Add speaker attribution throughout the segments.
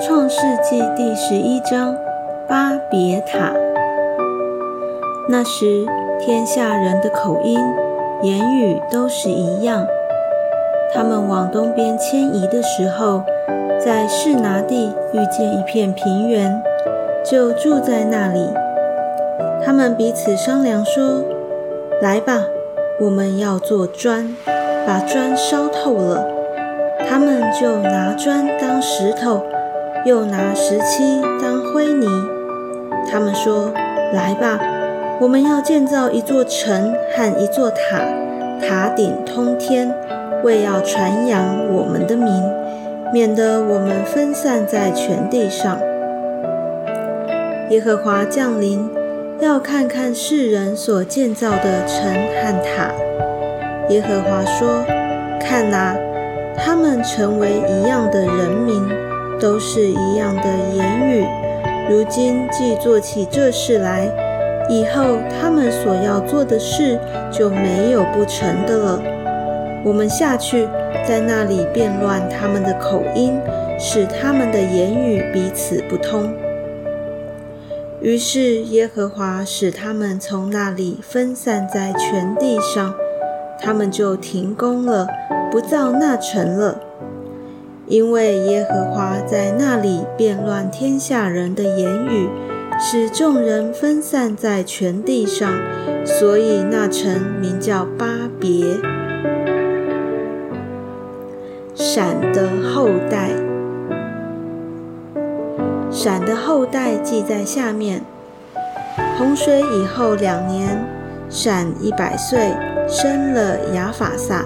Speaker 1: 创世纪第十一章巴别塔。那时，天下人的口音、言语都是一样。他们往东边迁移的时候，在士拿地遇见一片平原，就住在那里。他们彼此商量说：“来吧，我们要做砖，把砖烧透了。”他们就拿砖当石头，又拿石漆当灰泥。他们说：“来吧，我们要建造一座城和一座塔，塔顶通天，为要传扬我们的名，免得我们分散在全地上。”耶和华降临，要看看世人所建造的城和塔。耶和华说：“看哪。”他们成为一样的人民，都是一样的言语。如今既做起这事来，以后他们所要做的事就没有不成的了。我们下去，在那里变乱他们的口音，使他们的言语彼此不通。于是耶和华使他们从那里分散在全地上，他们就停工了。不造那城了，因为耶和华在那里变乱天下人的言语，使众人分散在全地上，所以那城名叫巴别。闪的后代，闪的后代记在下面。洪水以后两年，闪一百岁，生了亚法萨。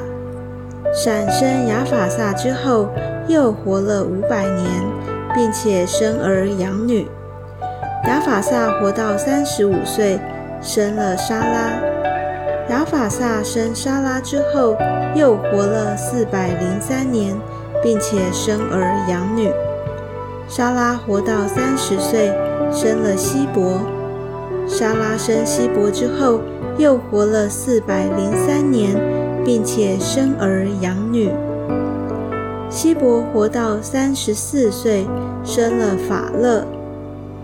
Speaker 1: 闪生亚法萨之后，又活了五百年，并且生儿养女。亚法萨活到三十五岁，生了沙拉。亚法萨生沙拉之后，又活了四百零三年，并且生儿养女。沙拉活到三十岁，生了希伯。沙拉生希伯之后，又活了四百零三年。并且生儿养女。希伯活到三十四岁，生了法勒。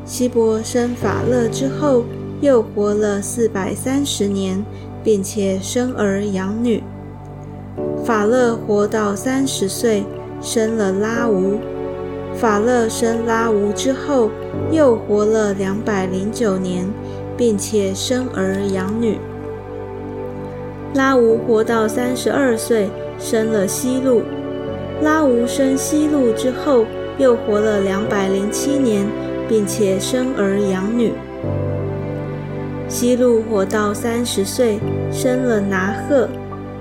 Speaker 1: 希伯生法勒之后，又活了四百三十年，并且生儿养女。法勒活到三十岁，生了拉吾。法勒生拉吾之后，又活了两百零九年，并且生儿养女。拉吾活到三十二岁，生了西路。拉吾生西路之后，又活了两百零七年，并且生儿养女。西路活到三十岁，生了拿鹤。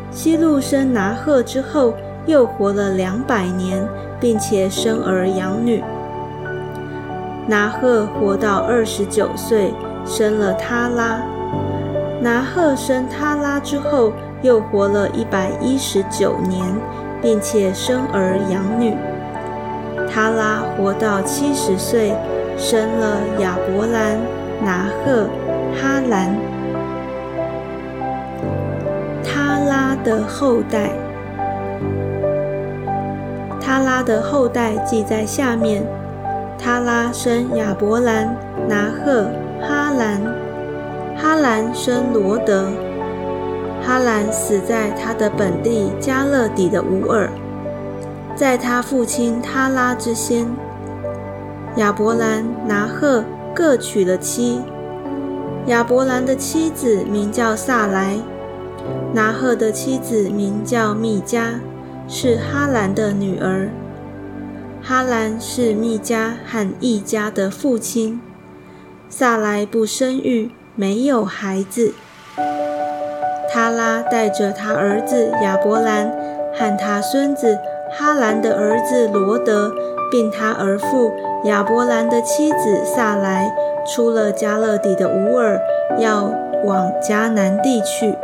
Speaker 1: 西路生拿鹤之后，又活了两百年，并且生儿养女。拿鹤活到二十九岁，生了他拉。拿赫生他拉之后，又活了一百一十九年，并且生儿养女。他拉活到七十岁，生了亚伯兰、拿赫、哈兰。他拉的后代，他拉的后代记在下面：他拉生亚伯兰、拿赫、哈兰。哈兰生罗德，哈兰死在他的本地加勒底的乌尔，在他父亲他拉之先。亚伯兰、拿赫各娶了妻，亚伯兰的妻子名叫萨莱，拿赫的妻子名叫密加，是哈兰的女儿。哈兰是密加和易家的父亲，萨莱不生育。没有孩子，他拉带着他儿子亚伯兰和他孙子哈兰的儿子罗德，并他儿父亚伯兰的妻子萨莱，出了加勒底的乌尔，要往迦南地去。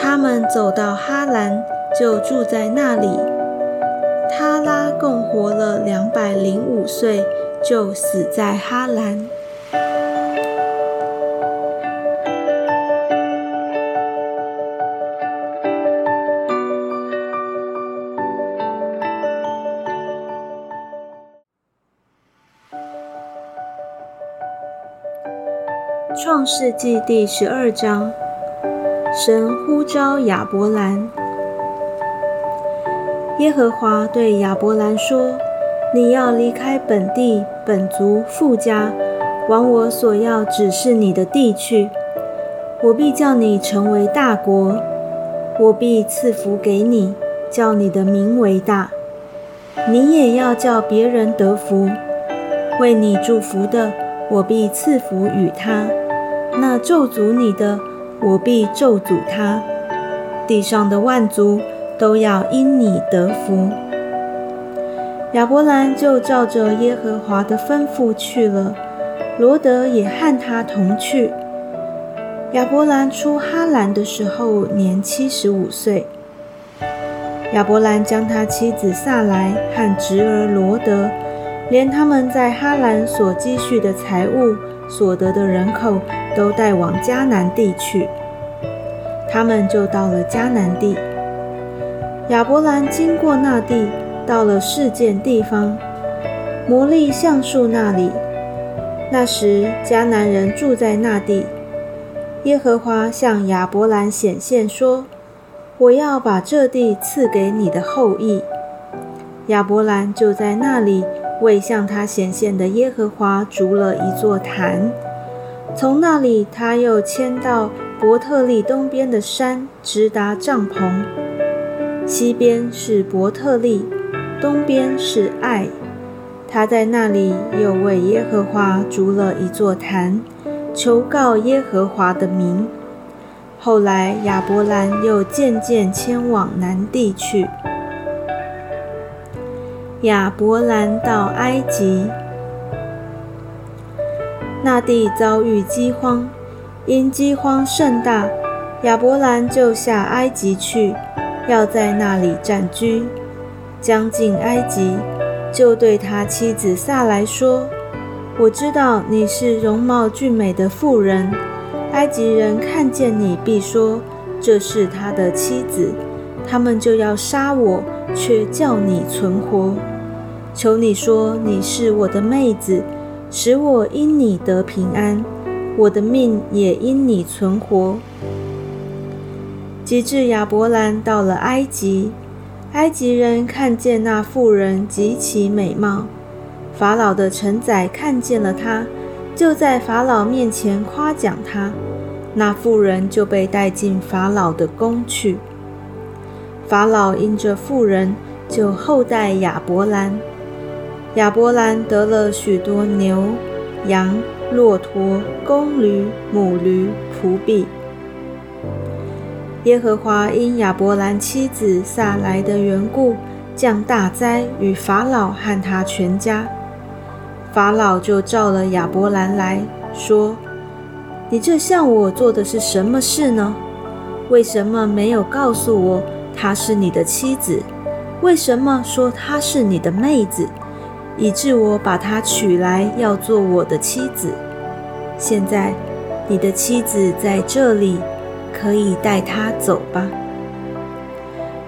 Speaker 1: 他们走到哈兰，就住在那里。他拉共活了两百零五岁，就死在哈兰。世纪第十二章，神呼召亚伯兰。耶和华对亚伯兰说：“你要离开本地、本族、富家，往我所要指示你的地去。我必叫你成为大国，我必赐福给你，叫你的名为大。你也要叫别人得福。为你祝福的，我必赐福与他。”那咒诅你的，我必咒诅他；地上的万族都要因你得福。亚伯兰就照着耶和华的吩咐去了，罗德也和他同去。亚伯兰出哈兰的时候年七十五岁。亚伯兰将他妻子萨来和侄儿罗德，连他们在哈兰所积蓄的财物、所得的人口。都带往迦南地去，他们就到了迦南地。亚伯兰经过那地，到了事件地方，摩利橡树那里。那时迦南人住在那地。耶和华向亚伯兰显现说：“我要把这地赐给你的后裔。”亚伯兰就在那里为向他显现的耶和华筑了一座坛。从那里，他又迁到伯特利东边的山，直达帐篷。西边是伯特利，东边是爱。他在那里又为耶和华筑了一座坛，求告耶和华的名。后来亚伯兰又渐渐迁往南地去。亚伯兰到埃及。那地遭遇饥荒，因饥荒甚大，亚伯兰就下埃及去，要在那里暂居。将近埃及，就对他妻子萨来说：“我知道你是容貌俊美的妇人，埃及人看见你必说这是他的妻子，他们就要杀我，却叫你存活。求你说你是我的妹子。”使我因你得平安，我的命也因你存活。及至亚伯兰到了埃及，埃及人看见那妇人极其美貌，法老的臣宰看见了她，就在法老面前夸奖她。那妇人就被带进法老的宫去。法老因着妇人，就厚待亚伯兰。亚伯兰得了许多牛、羊、骆驼、公驴、母驴、仆婢。耶和华因亚伯兰妻子撒来的缘故，降大灾与法老和他全家。法老就召了亚伯兰来说：“你这向我做的是什么事呢？为什么没有告诉我她是你的妻子？为什么说她是你的妹子？”以致我把她娶来，要做我的妻子。现在，你的妻子在这里，可以带她走吧。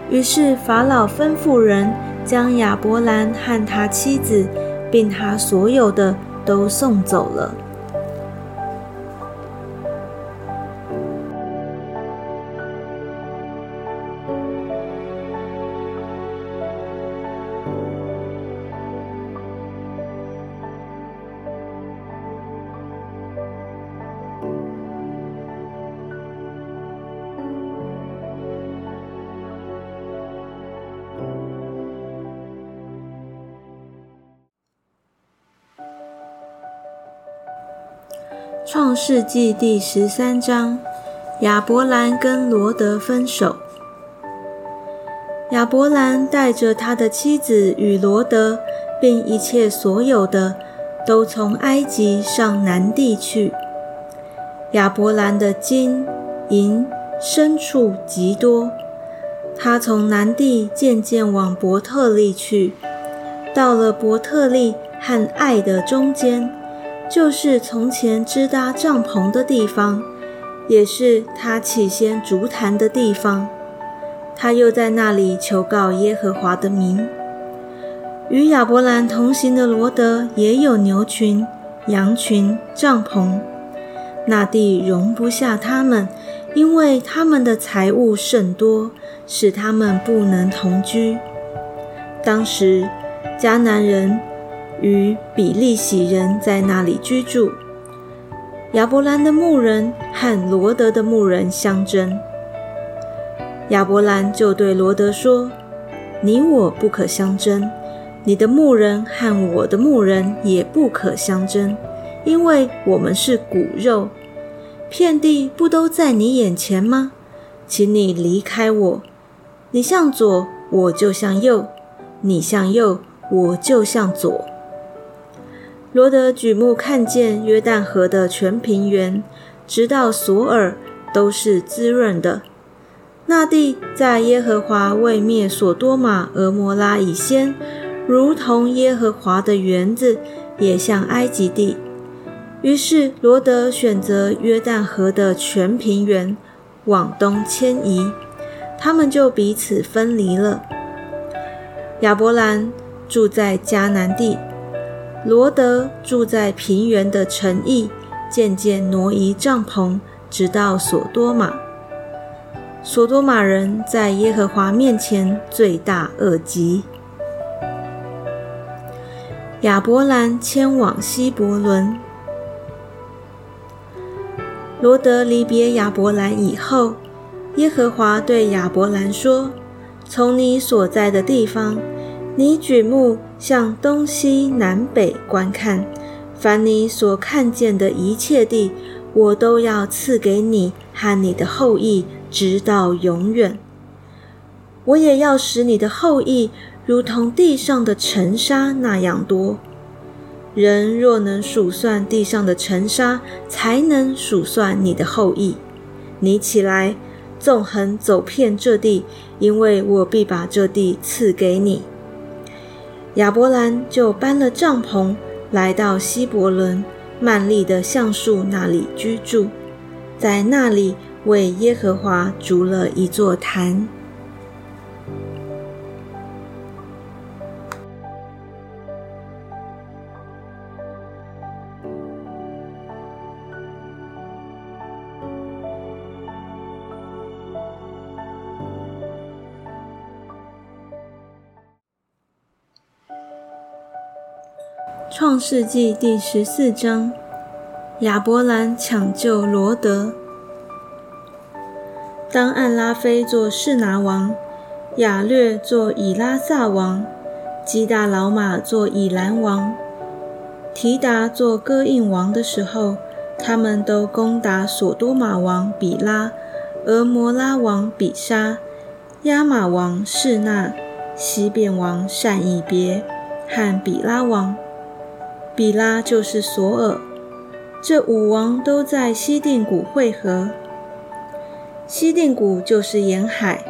Speaker 1: 于是法老吩咐人将亚伯兰和他妻子，并他所有的都送走了。创世纪第十三章：亚伯兰跟罗德分手。亚伯兰带着他的妻子与罗德，并一切所有的，都从埃及上南地去。亚伯兰的金银牲畜极多，他从南地渐渐往伯特利去，到了伯特利和爱的中间。就是从前支搭帐篷的地方，也是他起先竹坛的地方。他又在那里求告耶和华的名。与亚伯兰同行的罗德也有牛群、羊群、帐篷。那地容不下他们，因为他们的财物甚多，使他们不能同居。当时迦南人与比利洗人在那里居住。亚伯兰的牧人和罗德的牧人相争，亚伯兰就对罗德说：“你我不可相争，你的牧人和我的牧人也不可相争，因为我们是骨肉。遍地不都在你眼前吗？请你离开我，你向左，我就向右；你向右，我就向左。”罗德举目看见约旦河的全平原，直到索尔，都是滋润的。那地在耶和华未灭所多玛、俄摩拉以先，如同耶和华的园子，也像埃及地。于是罗德选择约旦河的全平原往东迁移，他们就彼此分离了。亚伯兰住在迦南地。罗德住在平原的城邑，渐渐挪移帐篷，直到索多玛。索多玛人在耶和华面前罪大恶极。亚伯兰迁往希伯伦。罗德离别亚伯兰以后，耶和华对亚伯兰说：“从你所在的地方。”你举目向东西南北观看，凡你所看见的一切地，我都要赐给你和你的后裔，直到永远。我也要使你的后裔如同地上的尘沙那样多。人若能数算地上的尘沙，才能数算你的后裔。你起来，纵横走遍这地，因为我必把这地赐给你。亚伯兰就搬了帐篷，来到希伯伦曼利的橡树那里居住，在那里为耶和华筑了一座坛。创世纪第十四章：亚伯兰抢救罗德。当暗拉菲做示拿王，亚略做以拉萨王，基大老马做以兰王，提达做哥印王的时候，他们都攻打索多玛王比拉、俄摩拉王比沙、亚玛王示那、西变王善以别和比拉王。比拉就是索尔，这五王都在西定谷汇合。西定谷就是沿海。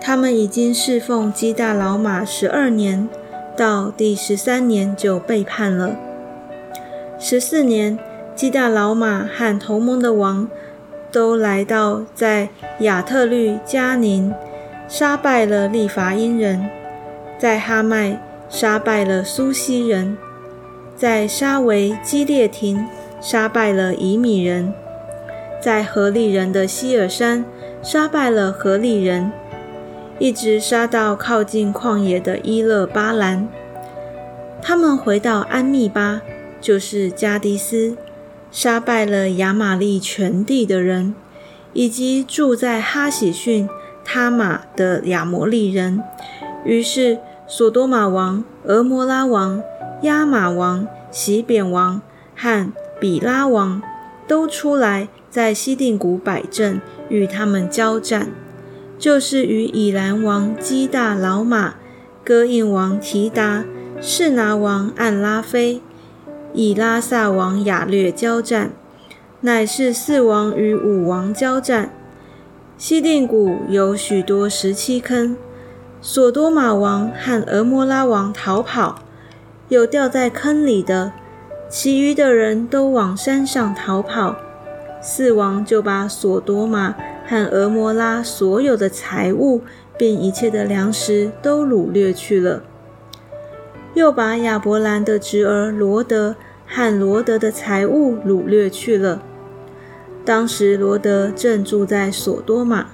Speaker 1: 他们已经侍奉基大老马十二年，到第十三年就背叛了。十四年，基大老马和同盟的王都来到在亚特律加宁，杀败了利伐因人，在哈麦杀败了苏西人。在沙维基列廷杀败了以米人，在何利人的希尔山杀败了何利人，一直杀到靠近旷野的伊勒巴兰。他们回到安密巴，就是加迪斯，杀败了亚玛利全地的人，以及住在哈喜逊他玛的亚摩利人。于是，索多玛王、俄摩拉王。亚玛王、喜扁王和比拉王都出来，在西定谷摆阵，与他们交战，就是与以兰王基大老马、戈印王提达、士拿王暗拉菲、以拉萨王雅略交战，乃是四王与五王交战。西定谷有许多石七坑，索多玛王和俄摩拉王逃跑。有掉在坑里的，其余的人都往山上逃跑。四王就把索多玛和俄摩拉所有的财物，并一切的粮食都掳掠去了，又把亚伯兰的侄儿罗德和罗德的财物掳掠去了。当时罗德正住在索多玛。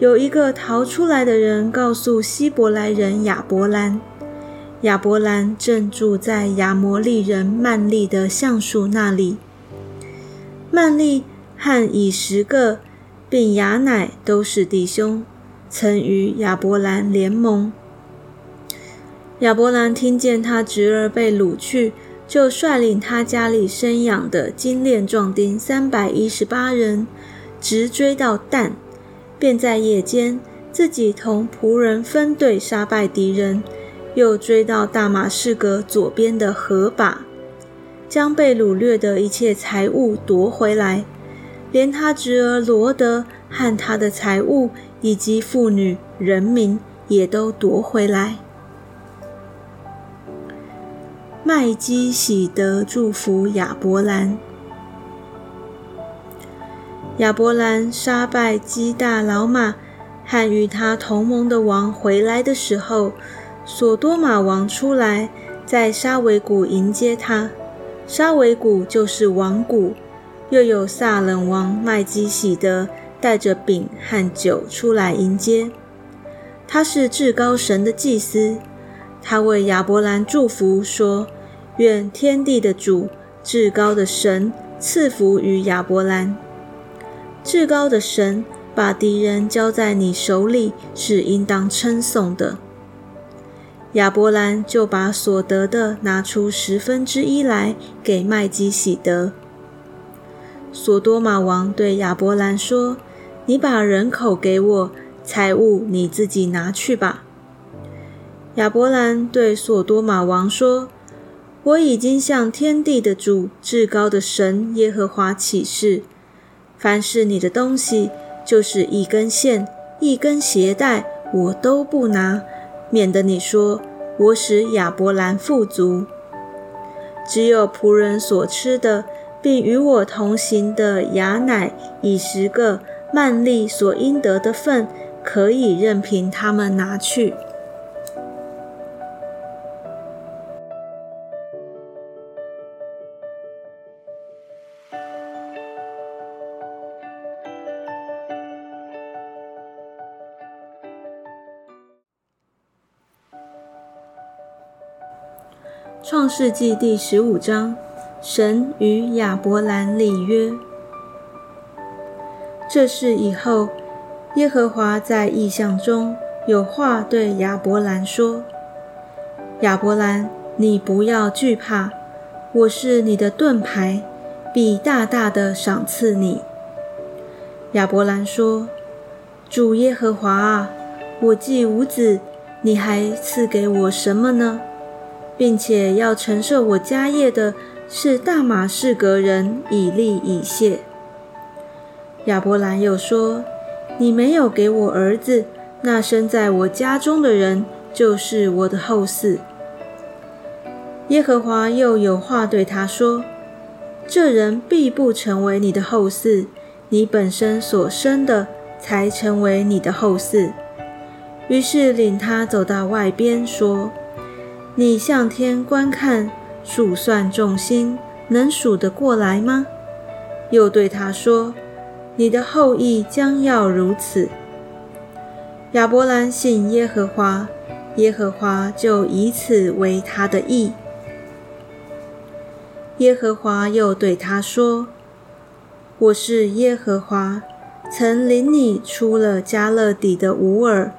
Speaker 1: 有一个逃出来的人告诉希伯来人亚伯兰，亚伯兰正住在亚摩利人曼利的橡树那里。曼利和以十个并雅乃都是弟兄，曾与亚伯兰联盟。亚伯兰听见他侄儿被掳去，就率领他家里生养的精炼壮丁三百一十八人，直追到但。便在夜间，自己同仆人分队杀败敌人，又追到大马士革左边的河坝，将被掳掠的一切财物夺回来，连他侄儿罗德和他的财物以及妇女人民也都夺回来。麦基喜德祝福亚伯兰。亚伯兰杀败基大老马和与他同盟的王回来的时候，索多玛王出来，在沙维谷迎接他。沙维谷就是王谷。又有撒冷王麦基喜德带着饼和酒出来迎接。他是至高神的祭司。他为亚伯兰祝福说：“愿天地的主、至高的神赐福于亚伯兰。”至高的神把敌人交在你手里，是应当称颂的。亚伯兰就把所得的拿出十分之一来给麦基喜德。索多玛王对亚伯兰说：“你把人口给我，财物你自己拿去吧。”亚伯兰对索多玛王说：“我已经向天地的主、至高的神耶和华起誓。”凡是你的东西，就是一根线、一根鞋带，我都不拿，免得你说我使亚伯兰富足。只有仆人所吃的，并与我同行的雅乃以十个曼利所应得的份，可以任凭他们拿去。世纪第十五章：神与亚伯兰立约。这事以后，耶和华在异象中有话对亚伯兰说：“亚伯兰，你不要惧怕，我是你的盾牌，必大大的赏赐你。”亚伯兰说：“主耶和华啊，我既无子，你还赐给我什么呢？”并且要承受我家业的是大马士革人以利以谢。亚伯兰又说：“你没有给我儿子，那生在我家中的人就是我的后嗣。”耶和华又有话对他说：“这人必不成为你的后嗣，你本身所生的才成为你的后嗣。”于是领他走到外边说。你向天观看，数算众星，能数得过来吗？又对他说：“你的后裔将要如此。”亚伯兰信耶和华，耶和华就以此为他的义。耶和华又对他说：“我是耶和华，曾领你出了加勒底的吾尔，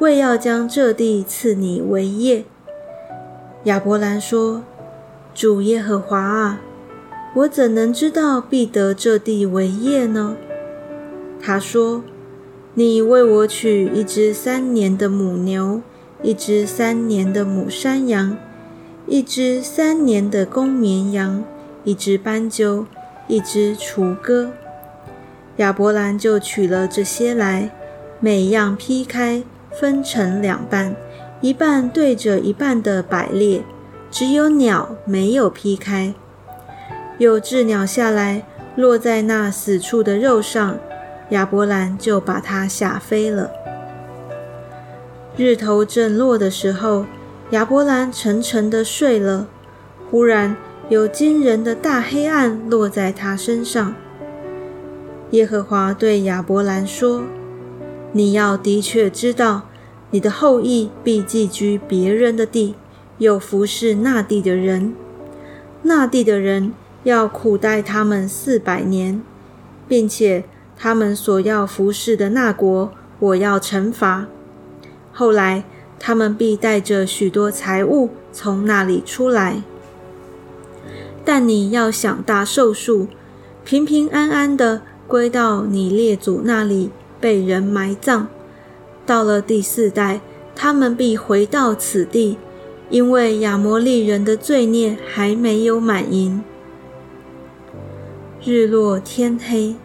Speaker 1: 为要将这地赐你为业。”亚伯兰说：“主耶和华啊，我怎能知道必得这地为业呢？”他说：“你为我取一只三年的母牛，一只三年的母山羊，一只三年的公绵羊，一只斑鸠，一只雏鸽。”亚伯兰就取了这些来，每样劈开，分成两半。一半对着一半的摆列，只有鸟没有劈开。有只鸟下来，落在那死处的肉上，亚伯兰就把它吓飞了。日头正落的时候，亚伯兰沉沉的睡了。忽然有惊人的大黑暗落在他身上，耶和华对亚伯兰说：“你要的确知道，你的后裔必寄居别人的地，又服侍那地的人。那地的人要苦待他们四百年，并且他们所要服侍的那国，我要惩罚。后来他们必带着许多财物从那里出来。但你要享大寿数，平平安安的。”归到你列祖那里，被人埋葬。到了第四代，他们必回到此地，因为亚摩利人的罪孽还没有满盈。日落天黑，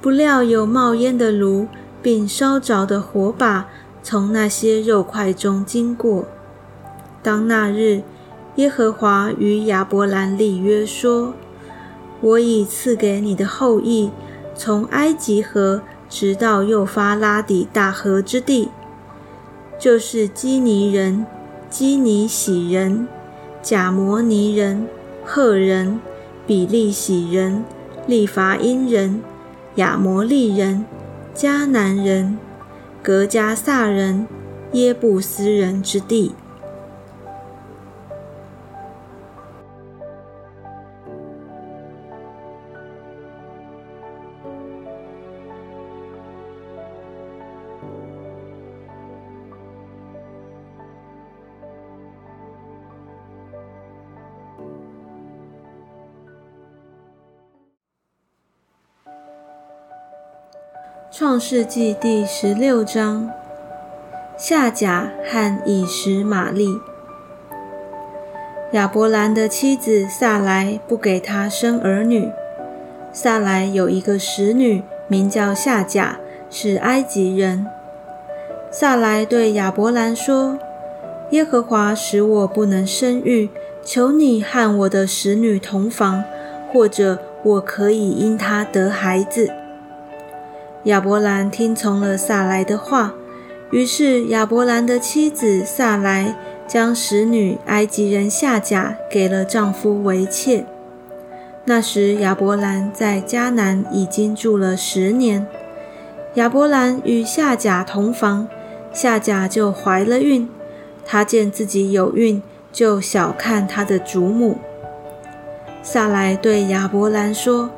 Speaker 1: 不料有冒烟的炉，并烧着的火把从那些肉块中经过。当那日，耶和华与亚伯兰立约说：“我已赐给你的后裔。”从埃及河直到幼发拉底大河之地，就是基尼人、基尼喜人、贾摩尼人、赫人、比利喜人、利伐因人、亚摩利人、迦南人、格加萨人、耶布斯人之地。创世纪第十六章：夏甲和以实玛利。亚伯兰的妻子萨莱不给他生儿女。萨莱有一个使女，名叫夏甲，是埃及人。萨莱对亚伯兰说：“耶和华使我不能生育，求你和我的使女同房，或者我可以因她得孩子。”亚伯兰听从了萨莱的话，于是亚伯兰的妻子萨莱将使女埃及人夏甲给了丈夫为妾。那时亚伯兰在迦南已经住了十年。亚伯兰与夏甲同房，夏甲就怀了孕。他见自己有孕，就小看他的祖母。萨莱对亚伯兰说：“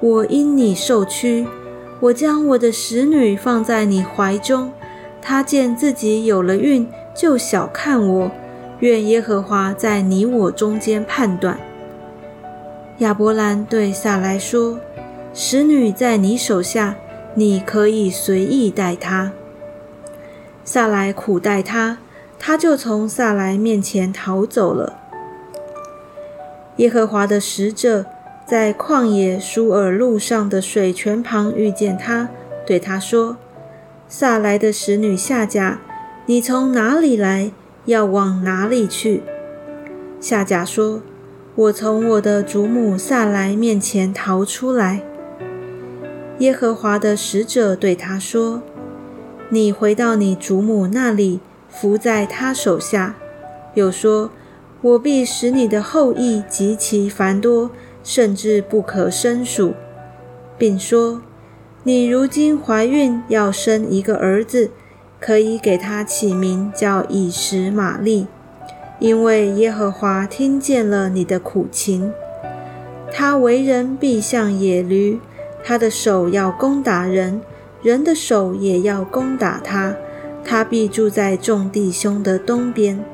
Speaker 1: 我因你受屈。”我将我的使女放在你怀中，她见自己有了孕，就小看我。愿耶和华在你我中间判断。亚伯兰对撒来说：“使女在你手下，你可以随意待她。”撒来苦待她，她就从撒来面前逃走了。耶和华的使者。在旷野舒尔路上的水泉旁遇见他，对他说：“萨来的使女夏甲，你从哪里来？要往哪里去？”夏甲说：“我从我的祖母萨来面前逃出来。”耶和华的使者对他说：“你回到你祖母那里，伏在他手下。”又说：“我必使你的后裔极其繁多。”甚至不可胜数，并说：“你如今怀孕，要生一个儿子，可以给他起名叫以实玛利，因为耶和华听见了你的苦情。他为人必像野驴，他的手要攻打人，人的手也要攻打他。他必住在众弟兄的东边。”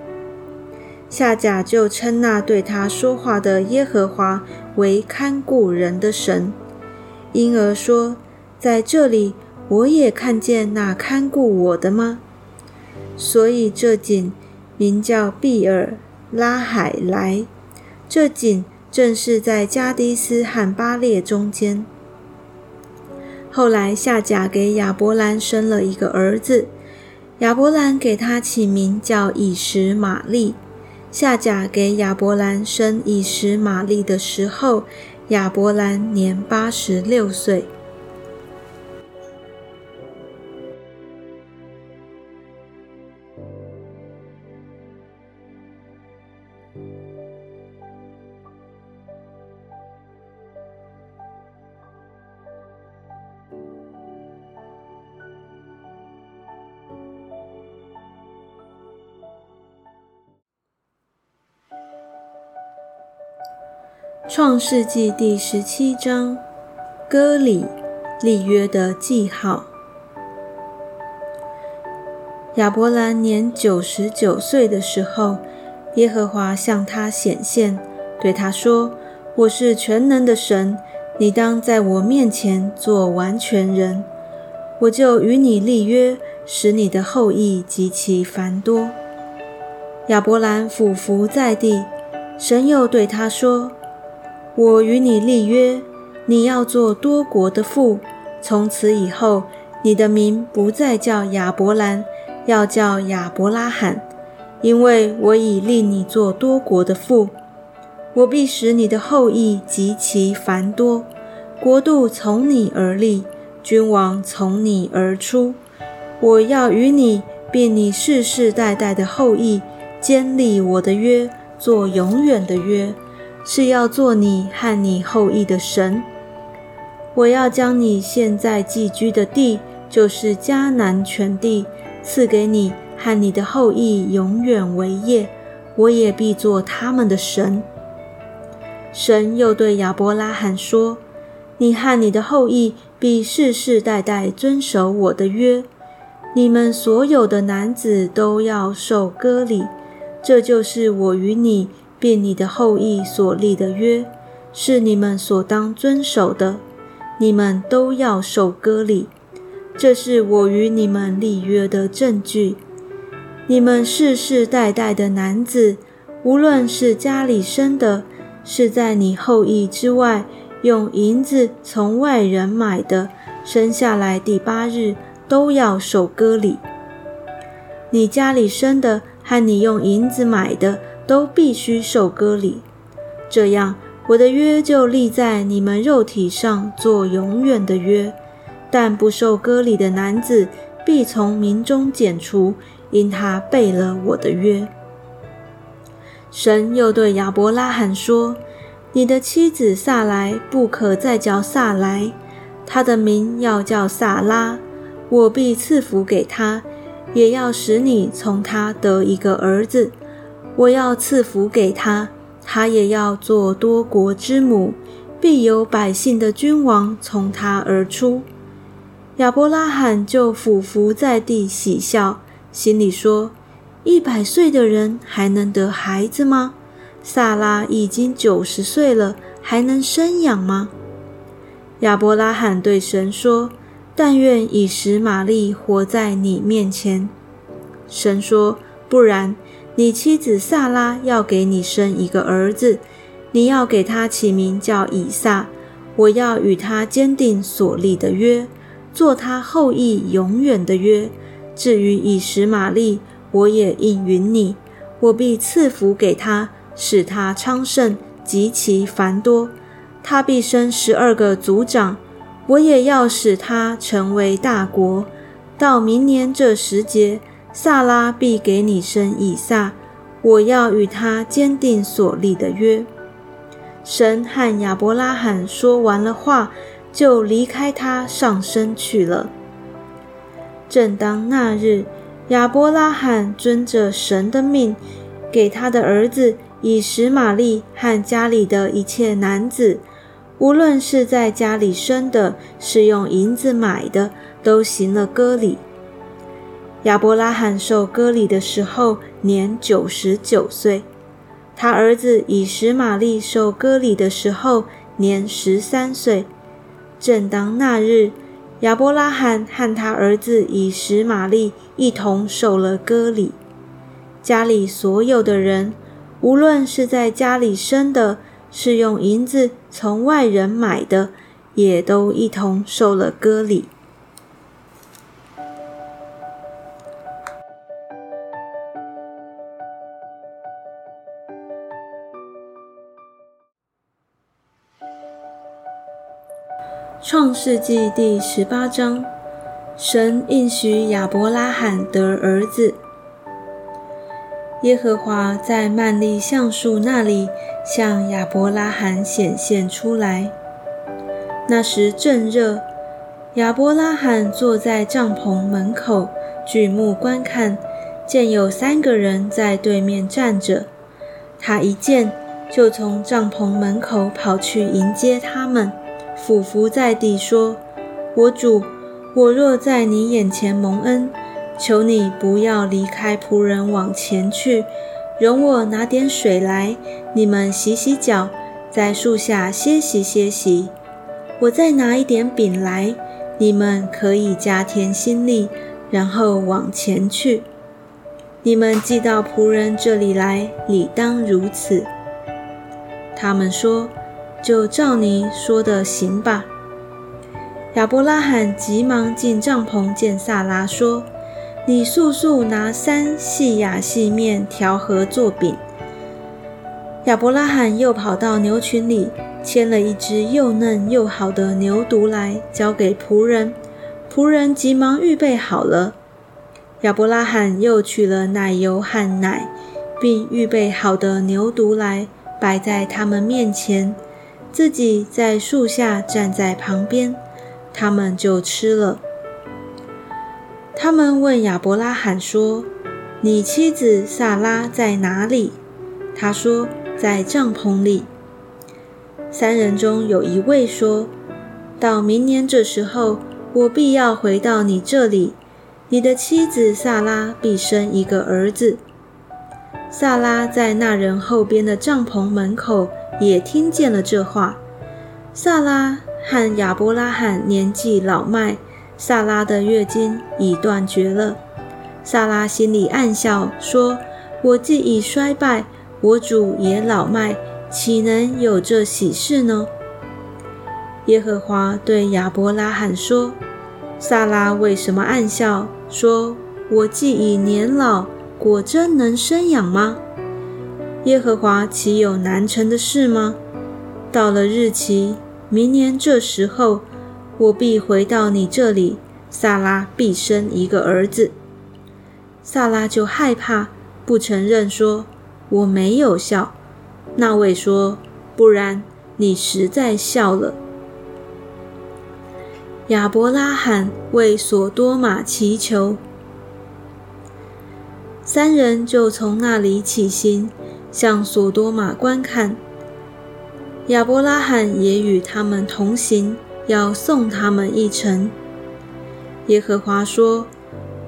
Speaker 1: 夏甲就称那对他说话的耶和华为看顾人的神，因而说：“在这里我也看见那看顾我的吗？”所以这井名叫毕尔拉海莱。这井正是在加迪斯和巴列中间。后来夏甲给亚伯兰生了一个儿子，亚伯兰给他起名叫以实玛利。夏甲给亚伯兰生以实玛利的时候，亚伯兰年八十六岁。创世纪第十七章，歌里立约的记号。亚伯兰年九十九岁的时候，耶和华向他显现，对他说：“我是全能的神，你当在我面前做完全人，我就与你立约，使你的后裔极其繁多。”亚伯兰俯伏在地，神又对他说。我与你立约，你要做多国的父。从此以后，你的名不再叫亚伯兰，要叫亚伯拉罕，因为我已立你做多国的父。我必使你的后裔极其繁多，国度从你而立，君王从你而出。我要与你，并你世世代代的后裔，坚立我的约，做永远的约。是要做你和你后裔的神。我要将你现在寄居的地，就是迦南全地，赐给你和你的后裔永远为业。我也必做他们的神。神又对亚伯拉罕说：“你和你的后裔必世世代代遵守我的约。你们所有的男子都要受割礼。这就是我与你。”便你的后裔所立的约，是你们所当遵守的。你们都要受割礼，这是我与你们立约的证据。你们世世代代的男子，无论是家里生的，是在你后裔之外用银子从外人买的，生下来第八日都要受割礼。你家里生的和你用银子买的。都必须受割礼，这样我的约就立在你们肉体上，做永远的约。但不受割礼的男子必从民中剪除，因他背了我的约。神又对亚伯拉罕说：“你的妻子萨来不可再叫萨来，她的名要叫萨拉。我必赐福给她，也要使你从她得一个儿子。”我要赐福给他，他也要做多国之母，必有百姓的君王从他而出。亚伯拉罕就俯伏在地喜笑，心里说：一百岁的人还能得孩子吗？萨拉已经九十岁了，还能生养吗？亚伯拉罕对神说：但愿以实玛利活在你面前。神说：不然。你妻子萨拉要给你生一个儿子，你要给他起名叫以撒。我要与他坚定所立的约，做他后裔永远的约。至于以实玛利，我也应允你，我必赐福给他，使他昌盛极其繁多。他必生十二个族长，我也要使他成为大国。到明年这时节。萨拉必给你生以撒，我要与他坚定所立的约。神和亚伯拉罕说完了话，就离开他上身去了。正当那日，亚伯拉罕遵着神的命，给他的儿子以实玛利和家里的一切男子，无论是在家里生的，是用银子买的，都行了割礼。亚伯拉罕受割礼的时候年九十九岁，他儿子以实玛利受割礼的时候年十三岁。正当那日，亚伯拉罕和他儿子以实玛利一同受了割礼。家里所有的人，无论是在家里生的，是用银子从外人买的，也都一同受了割礼。创世纪第十八章，神应许亚伯拉罕得儿子。耶和华在曼利橡树那里向亚伯拉罕显现出来。那时正热，亚伯拉罕坐在帐篷门口，举目观看，见有三个人在对面站着。他一见，就从帐篷门口跑去迎接他们，俯伏在地说：“我主，我若在你眼前蒙恩，求你不要离开仆人往前去，容我拿点水来，你们洗洗脚，在树下歇息歇息。我再拿一点饼来，你们可以加添心力，然后往前去。”你们寄到仆人这里来，理当如此。他们说：“就照你说的行吧。”亚伯拉罕急忙进帐篷见萨拉，说：“你速速拿三细亚细面调和做饼。”亚伯拉罕又跑到牛群里牵了一只又嫩又好的牛犊来，交给仆人。仆人急忙预备好了。亚伯拉罕又取了奶油和奶，并预备好的牛犊来摆在他们面前，自己在树下站在旁边，他们就吃了。他们问亚伯拉罕说：“你妻子萨拉在哪里？”他说：“在帐篷里。”三人中有一位说：“到明年这时候，我必要回到你这里。”你的妻子萨拉必生一个儿子。萨拉在那人后边的帐篷门口也听见了这话。萨拉和亚伯拉罕年纪老迈，萨拉的月经已断绝了。萨拉心里暗笑，说：“我既已衰败，我主也老迈，岂能有这喜事呢？”耶和华对亚伯拉罕说：“萨拉为什么暗笑？”说：“我既已年老，果真能生养吗？耶和华岂有难成的事吗？到了日期，明年这时候，我必回到你这里，萨拉必生一个儿子。”萨拉就害怕，不承认，说：“我没有笑。”那位说：“不然，你实在笑了。”亚伯拉罕为索多玛祈求，三人就从那里起行，向索多玛观看。亚伯拉罕也与他们同行，要送他们一程。耶和华说：“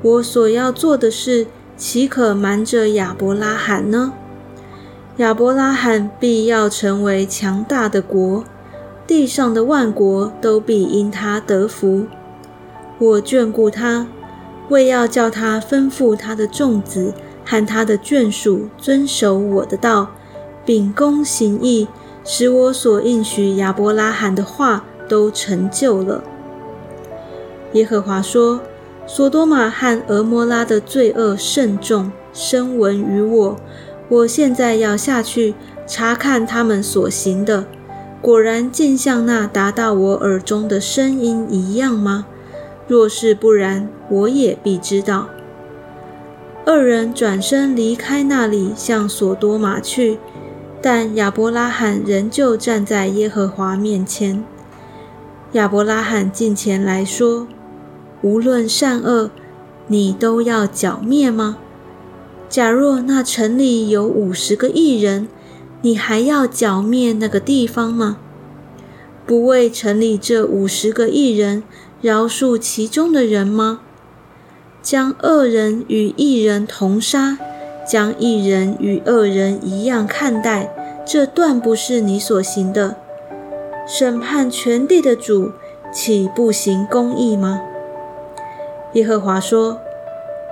Speaker 1: 我所要做的事，岂可瞒着亚伯拉罕呢？亚伯拉罕必要成为强大的国。”地上的万国都必因他得福。我眷顾他，为要叫他吩咐他的众子和他的眷属遵守我的道，秉公行义，使我所应许亚伯拉罕的话都成就了。耶和华说：“索多玛和俄摩拉的罪恶甚重，声闻于我。我现在要下去查看他们所行的。”果然竟像那达到我耳中的声音一样吗？若是不然，我也必知道。二人转身离开那里，向索多玛去，但亚伯拉罕仍旧站在耶和华面前。亚伯拉罕近前来说：“无论善恶，你都要剿灭吗？假若那城里有五十个异人。”你还要剿灭那个地方吗？不为城里这五十个异人饶恕其中的人吗？将恶人与异人同杀，将异人与恶人一样看待，这断不是你所行的。审判全地的主，岂不行公义吗？耶和华说：“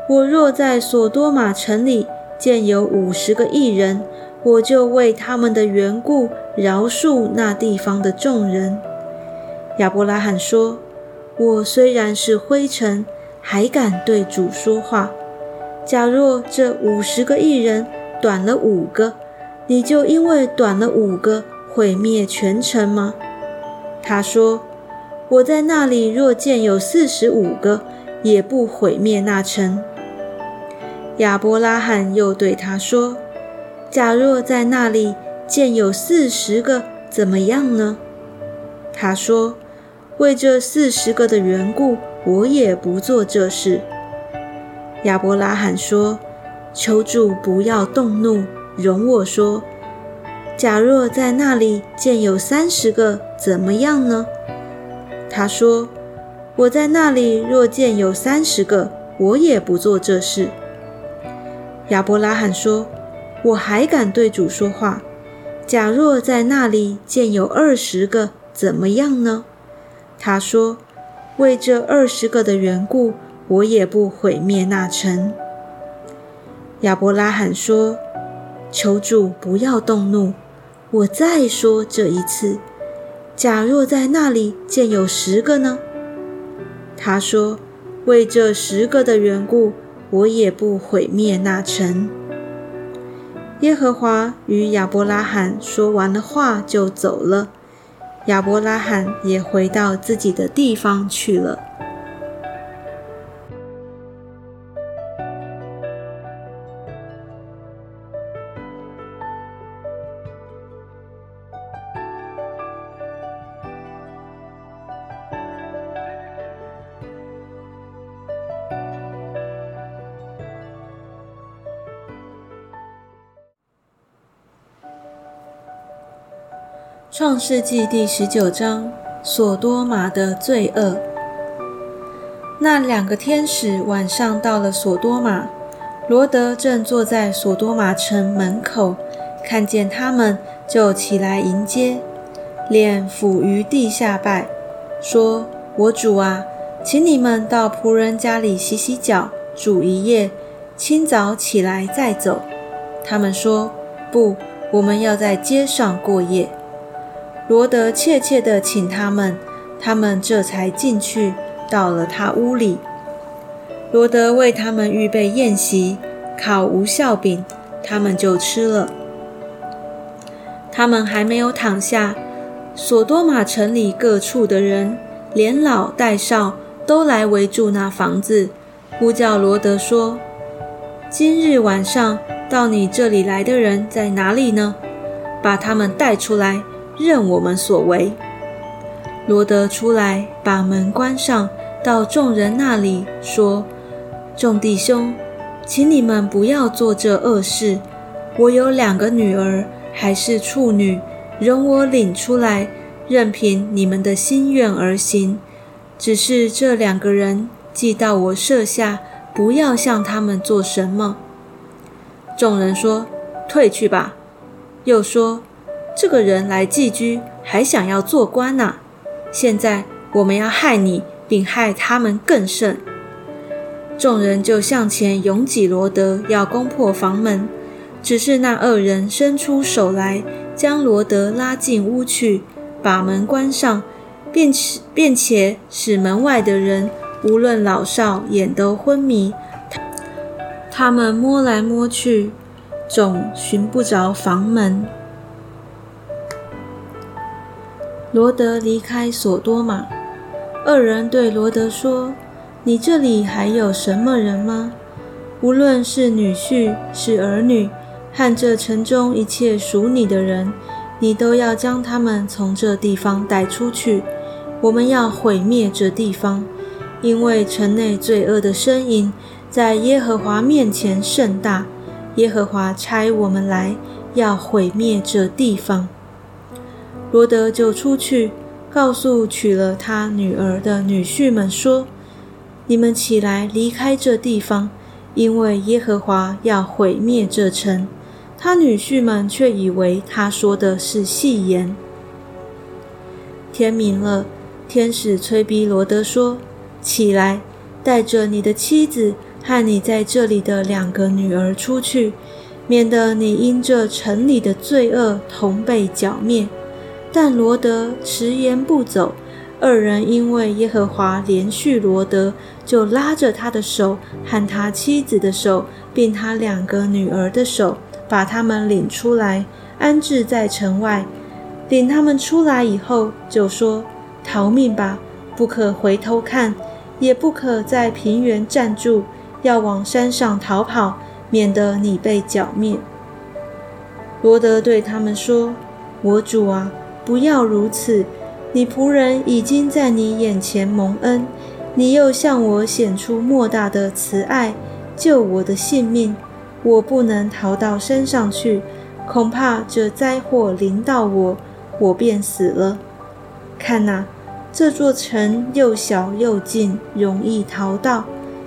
Speaker 1: 我若在索多玛城里见有五十个异人，”我就为他们的缘故饶恕那地方的众人。亚伯拉罕说：“我虽然是灰尘，还敢对主说话。假若这五十个艺人短了五个，你就因为短了五个毁灭全城吗？”他说：“我在那里若见有四十五个，也不毁灭那城。”亚伯拉罕又对他说。假若在那里见有四十个，怎么样呢？他说：“为这四十个的缘故，我也不做这事。”亚伯拉罕说：“求主不要动怒，容我说。假若在那里见有三十个，怎么样呢？”他说：“我在那里若见有三十个，我也不做这事。”亚伯拉罕说：“我还敢对主说话。假若在那里见有二十个，怎么样呢？”他说：“为这二十个的缘故，我也不毁灭那城。”亚伯拉罕说：“求主不要动怒，我再说这一次。假若在那里见有十个呢？”他说：“为这十个的缘故，我也不毁灭那城。”耶和华与亚伯拉罕说完了话，就走了。亚伯拉罕也回到自己的地方去了。世纪第十九章：索多玛的罪恶。那两个天使晚上到了索多玛，罗德正坐在索多玛城门口，看见他们，就起来迎接，脸俯于地下拜，说：“我主啊，请你们到仆人家里洗洗脚，煮一夜，清早起来再走。”他们说：“不，我们要在街上过夜。”罗德切切地请他们，他们这才进去，到了他屋里。罗德为他们预备宴席，烤无效饼，他们就吃了。他们还没有躺下，索多玛城里各处的人，连老带少，都来围住那房子，呼叫罗德说：“今日晚上到你这里来的人在哪里呢？把他们带出来。”任我们所为。罗德出来，把门关上，到众人那里说：“众弟兄，请你们不要做这恶事。我有两个女儿，还是处女，容我领出来，任凭你们的心愿而行。只是这两个人既到我舍下，不要向他们做什么。”众人说：“退去吧。”又说。这个人来寄居，还想要做官呢。现在我们要害你，并害他们更甚。众人就向前拥挤罗德，要攻破房门。只是那二人伸出手来，将罗德拉进屋去，把门关上，并且并且使门外的人，无论老少，眼都昏迷。他们摸来摸去，总寻不着房门。罗德离开索多玛，二人对罗德说：“你这里还有什么人吗？无论是女婿是儿女，和这城中一切属你的人，你都要将他们从这地方带出去。我们要毁灭这地方，因为城内罪恶的声音在耶和华面前甚大。耶和华差我们来，要毁灭这地方。”罗德就出去，告诉娶了他女儿的女婿们说：“你们起来离开这地方，因为耶和华要毁灭这城。”他女婿们却以为他说的是戏言。天明了，天使催逼罗德说：“起来，带着你的妻子和你在这里的两个女儿出去，免得你因这城里的罪恶同被剿灭。”但罗德迟延不走，二人因为耶和华连续罗德，就拉着他的手和他妻子的手，并他两个女儿的手，把他们领出来，安置在城外。领他们出来以后，就说：“逃命吧，不可回头看，也不可在平原站住，要往山上逃跑，免得你被剿灭。”罗德对他们说：“我主啊！”不要如此！你仆人已经在你眼前蒙恩，你又向我显出莫大的慈爱，救我的性命。我不能逃到山上去，恐怕这灾祸临到我，我便死了。看哪，这座城又小又近，容易逃到，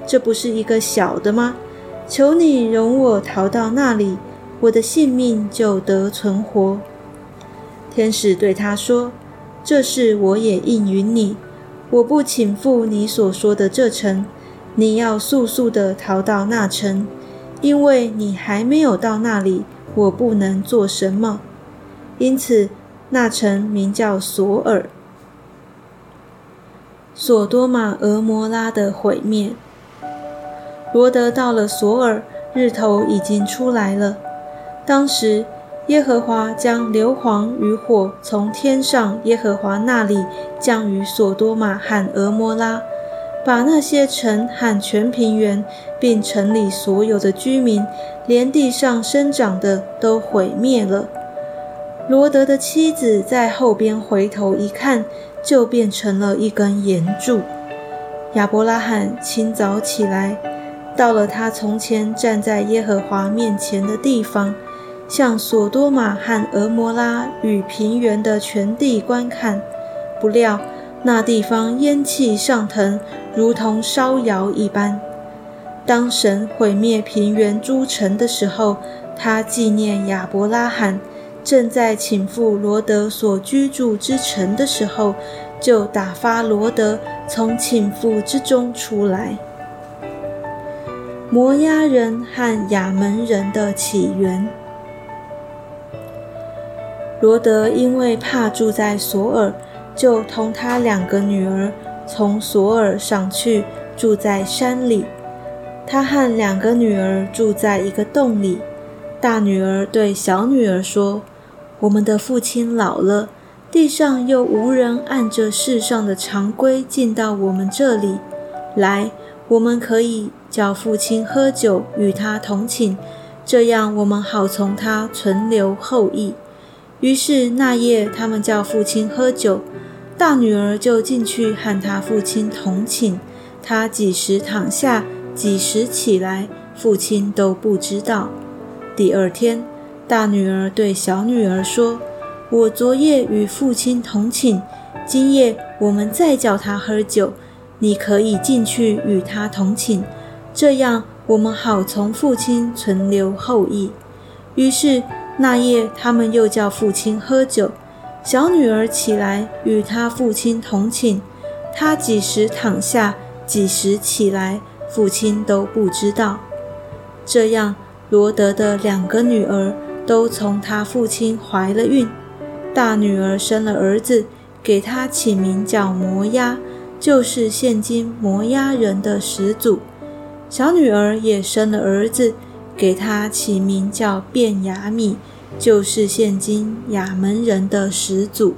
Speaker 1: 这不是一个小的吗？求你容我逃到那里，我的性命就得存活。天使对他说：“这事我也应允你，我不请赴你所说的这城，你要速速的逃到那城，因为你还没有到那里。”我不能做什么，因此那城名叫索尔。索多玛、俄摩拉的毁灭。罗德到了索尔，日头已经出来了。当时耶和华将硫磺与火从天上耶和华那里降于索多玛和俄摩拉。把那些城和全平原，并城里所有的居民，连地上生长的都毁灭了。罗德的妻子在后边回头一看，就变成了一根岩柱。亚伯拉罕清早起来，到了他从前站在耶和华面前的地方，向索多玛和俄摩拉与平原的全地观看，不料那地方烟气上腾。如同烧窑一般。当神毁灭平原诸城的时候，他纪念亚伯拉罕，正在请赴罗德所居住之城的时候，就打发罗德从请赴之中出来。摩押人和亚门人的起源。罗德因为怕住在索尔，就同他两个女儿。从索尔上去，住在山里。他和两个女儿住在一个洞里。大女儿对小女儿说：“我们的父亲老了，地上又无人按着世上的常规进到我们这里来。我们可以叫父亲喝酒，与他同寝，这样我们好从他存留后裔。”于是那夜，他们叫父亲喝酒。大女儿就进去和他父亲同寝，她几时躺下，几时起来，父亲都不知道。第二天，大女儿对小女儿说：“我昨夜与父亲同寝，今夜我们再叫他喝酒，你可以进去与他同寝，这样我们好从父亲存留后裔。”于是那夜，他们又叫父亲喝酒。小女儿起来与她父亲同寝，她几时躺下，几时起来，父亲都不知道。这样，罗德的两个女儿都从他父亲怀了孕。大女儿生了儿子，给他起名叫摩押，就是现今摩押人的始祖。小女儿也生了儿子，给他起名叫卞雅米。就是现今雅门人的始祖。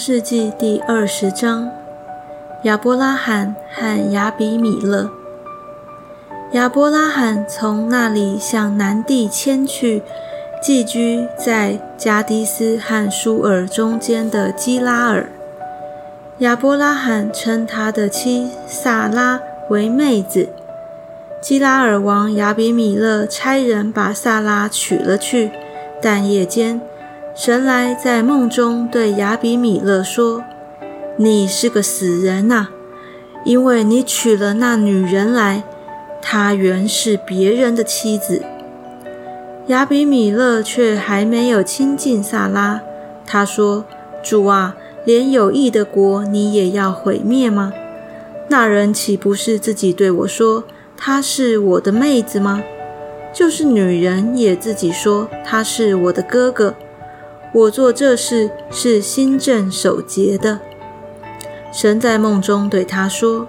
Speaker 1: 世纪第二十章：亚伯拉罕和亚比米勒。亚伯拉罕从那里向南地迁去，寄居在加迪斯和舒尔中间的基拉尔。亚伯拉罕称他的妻萨拉为妹子。基拉尔王亚比米勒差人把萨拉娶了去，但夜间。神来在梦中对亚比米勒说：“你是个死人呐，因为你娶了那女人来，她原是别人的妻子。”亚比米勒却还没有亲近萨拉。他说：“主啊，连有益的国你也要毁灭吗？那人岂不是自己对我说她是我的妹子吗？就是女人也自己说她是我的哥哥。”我做这事是心正守节的。神在梦中对他说：“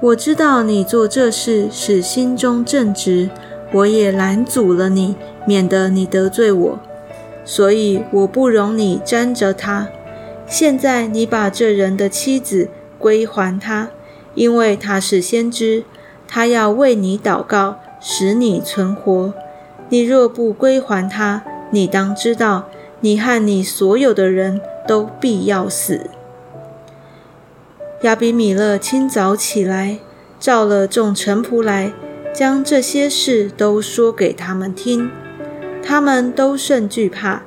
Speaker 1: 我知道你做这事是心中正直，我也拦阻了你，免得你得罪我，所以我不容你沾着他。现在你把这人的妻子归还他，因为他是先知，他要为你祷告，使你存活。你若不归还他，你当知道，你和你所有的人都必要死。亚比米勒清早起来，召了众臣仆来，将这些事都说给他们听。他们都甚惧怕。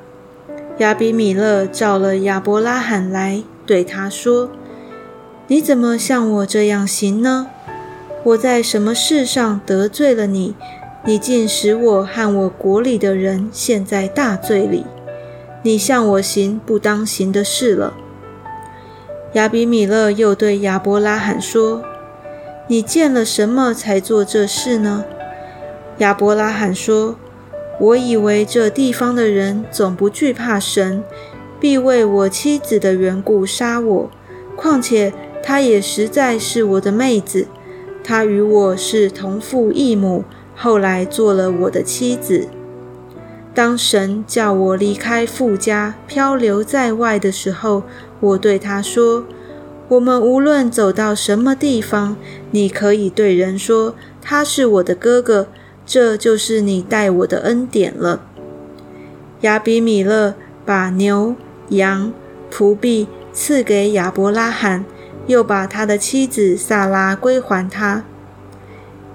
Speaker 1: 亚比米勒召了亚伯拉罕来，对他说：“你怎么像我这样行呢？我在什么事上得罪了你？你竟使我和我国里的人陷在大罪里。你向我行不当行的事了。”亚比米勒又对亚伯拉罕说：“你见了什么才做这事呢？”亚伯拉罕说：“我以为这地方的人总不惧怕神，必为我妻子的缘故杀我。况且她也实在是我的妹子，她与我是同父异母，后来做了我的妻子。当神叫我离开富家，漂流在外的时候。”我对他说：“我们无论走到什么地方，你可以对人说他是我的哥哥，这就是你待我的恩典了。”亚比米勒把牛、羊、仆婢赐给亚伯拉罕，又把他的妻子萨拉归还他。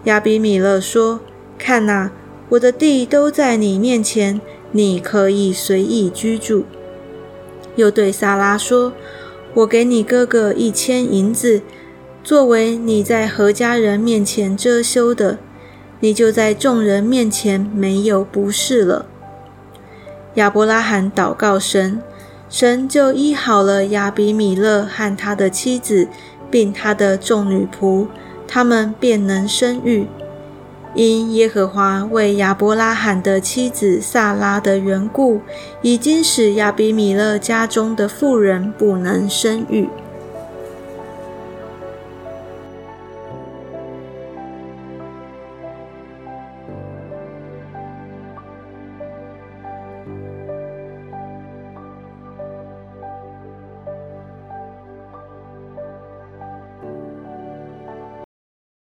Speaker 1: 亚比米勒说：“看哪，我的地都在你面前，你可以随意居住。”又对萨拉说：“我给你哥哥一千银子，作为你在何家人面前遮羞的，你就在众人面前没有不是了。”亚伯拉罕祷告神，神就医好了亚比米勒和他的妻子，并他的众女仆，他们便能生育。因耶和华为亚伯拉罕的妻子萨拉的缘故，已经使亚比米勒家中的妇人不能生育。